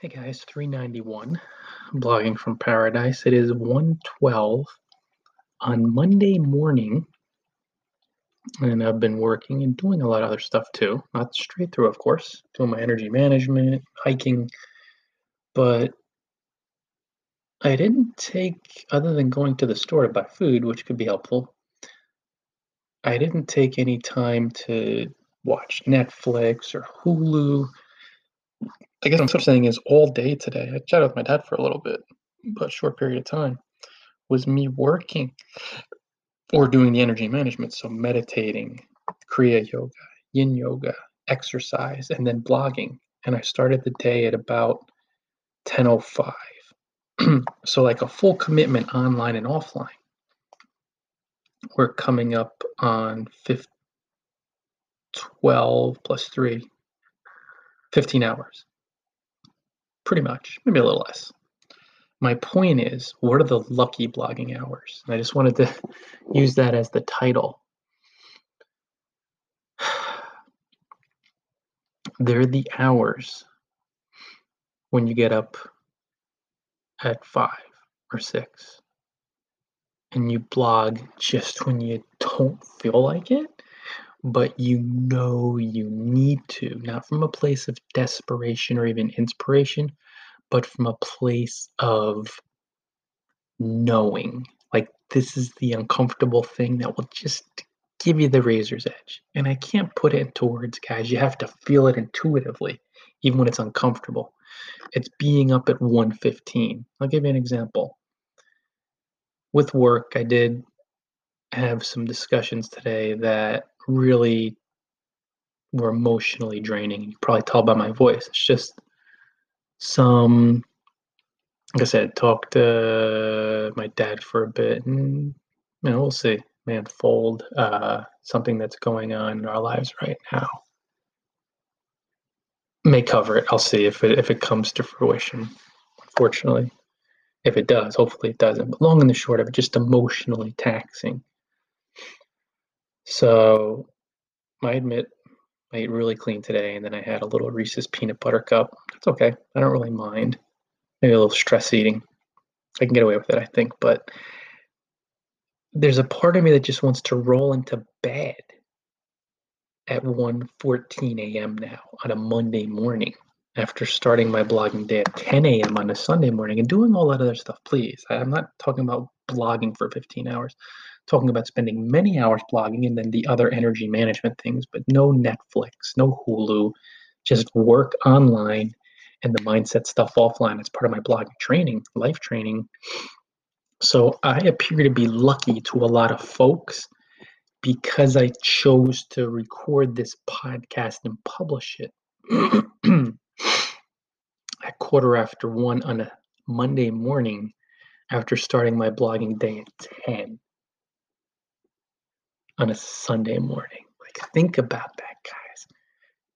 Hey guys, 391, blogging from paradise. It is 112 on Monday morning, and I've been working and doing a lot of other stuff too. Not straight through, of course, doing my energy management, hiking, but I didn't take, other than going to the store to buy food, which could be helpful, I didn't take any time to watch Netflix or Hulu I guess I'm sort of saying is all day today, I chatted with my dad for a little bit, but short period of time, was me working or doing the energy management. So meditating, Kriya yoga, yin yoga, exercise, and then blogging. And I started the day at about 10.05. so like a full commitment online and offline. We're coming up on 15, 12 plus 3, 15 hours pretty much, maybe a little less. My point is, what are the lucky blogging hours? And I just wanted to use that as the title. They're the hours when you get up at five or six and you blog just when you don't feel like it but you know you need to, not from a place of desperation or even inspiration, but from a place of knowing. Like, this is the uncomfortable thing that will just give you the razor's edge. And I can't put it into words, guys. You have to feel it intuitively, even when it's uncomfortable. It's being up at 1:15. I'll give you an example. With work, I did have some discussions today that really were emotionally draining. You probably tell by my voice. It's just some, like I said, talked to my dad for a bit, and you know, we'll see. May unfold uh, something that's going on in our lives right now. May cover it. I'll see if it if it comes to fruition. Unfortunately, if it does, hopefully it doesn't. But long and the short of it, just emotionally taxing. So I admit I ate really clean today, and then I had a little Reese's peanut butter cup. That's okay. I don't really mind. Maybe a little stress eating. I can get away with it, I think. But there's a part of me that just wants to roll into bed at 1:14 a.m. now on a Monday morning after starting my blogging day at 10 a.m. on a Sunday morning and doing all that other stuff. Please, I'm not talking about blogging for 15 hours talking about spending many hours blogging and then the other energy management things, but no Netflix, no Hulu, just work online and the mindset stuff offline. It's part of my blogging training, life training. So I appear to be lucky to a lot of folks because I chose to record this podcast and publish it at quarter after one on a Monday morning after starting my blogging day at 10 on a Sunday morning. Like, think about that, guys.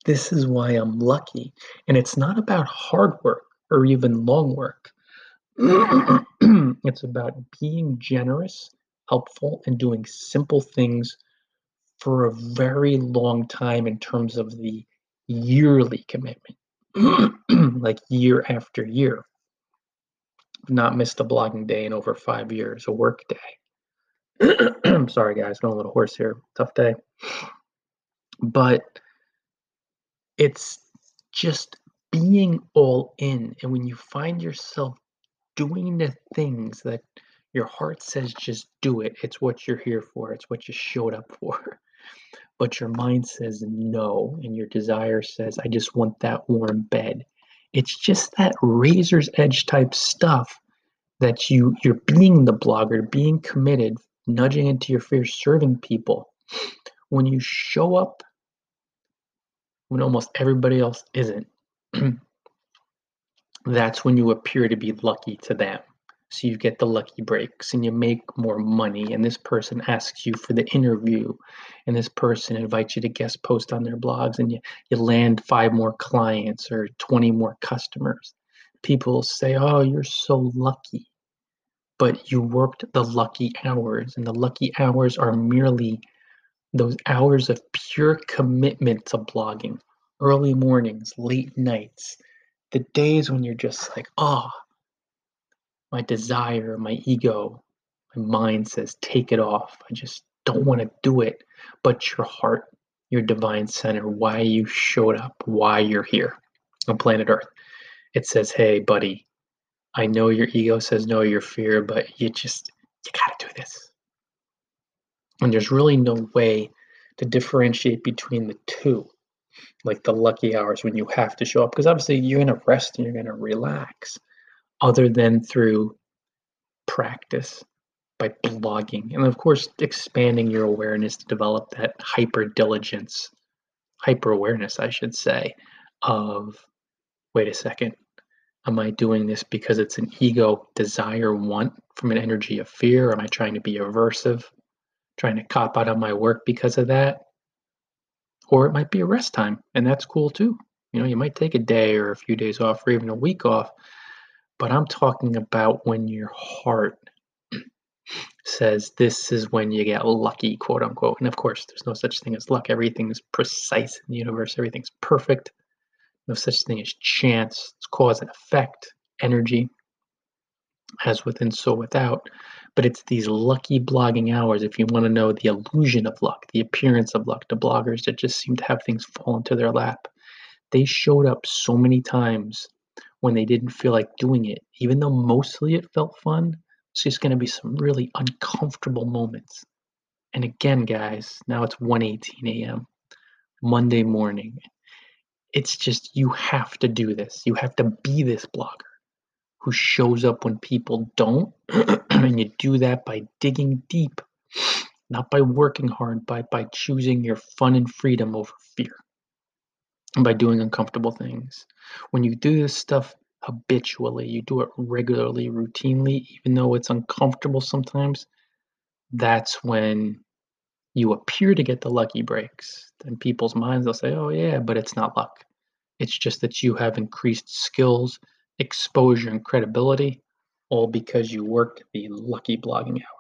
This is why I'm lucky. And it's not about hard work or even long work. it's about being generous, helpful, and doing simple things for a very long time in terms of the yearly commitment, like year after year. Not missed a blogging day in over five years, a work day. Sorry, guys, going a little hoarse here. Tough day. But it's just being all in. And when you find yourself doing the things that your heart says just do it, it's what you're here for, it's what you showed up for. But your mind says no, and your desire says, I just want that warm bed. It's just that razor's edge type stuff that you you're being the blogger, being committed nudging into your fear, serving people. When you show up when almost everybody else isn't, that's when you appear to be lucky to them. So you get the lucky breaks and you make more money. And this person asks you for the interview, and this person invites you to guest post on their blogs, and you, you land five more clients or 20 more customers. People say, Oh, you're so lucky but you worked the lucky hours, and the lucky hours are merely those hours of pure commitment to blogging, early mornings, late nights, the days when you're just like, oh, my desire, my ego, my mind says, take it off. I just don't want to do it. But your heart, your divine center, why you showed up, why you're here on planet Earth, it says, hey, buddy, I know your ego says no, your fear, but you just, you got to do this. And there's really no way to differentiate between the two, like the lucky hours when you have to show up, because obviously you're to rest and you're to relax, other than through practice by blogging. And of course, expanding your awareness to develop that hyper diligence, hyper awareness, I should say, of wait a second, am I doing this because it's an ego desire want from an energy of fear? Am I trying to be aversive? trying to cop out of my work because of that. Or it might be a rest time, and that's cool too. You know, you might take a day or a few days off or even a week off, but I'm talking about when your heart says this is when you get lucky, quote unquote. And of course, there's no such thing as luck. Everything's precise in the universe, everything's perfect. No such thing as chance. It's cause and effect, energy, as within, so without but it's these lucky blogging hours if you want to know the illusion of luck the appearance of luck the bloggers that just seem to have things fall into their lap they showed up so many times when they didn't feel like doing it even though mostly it felt fun it's just going to be some really uncomfortable moments and again guys now it's 1:18 a.m monday morning it's just you have to do this you have to be this blogger who shows up when people don't. and you do that by digging deep, not by working hard, but by choosing your fun and freedom over fear. And by doing uncomfortable things. When you do this stuff habitually, you do it regularly, routinely, even though it's uncomfortable sometimes, that's when you appear to get the lucky breaks. In people's minds, they'll say, oh, yeah, but it's not luck. It's just that you have increased skills exposure and credibility, all because you worked the lucky blogging hours.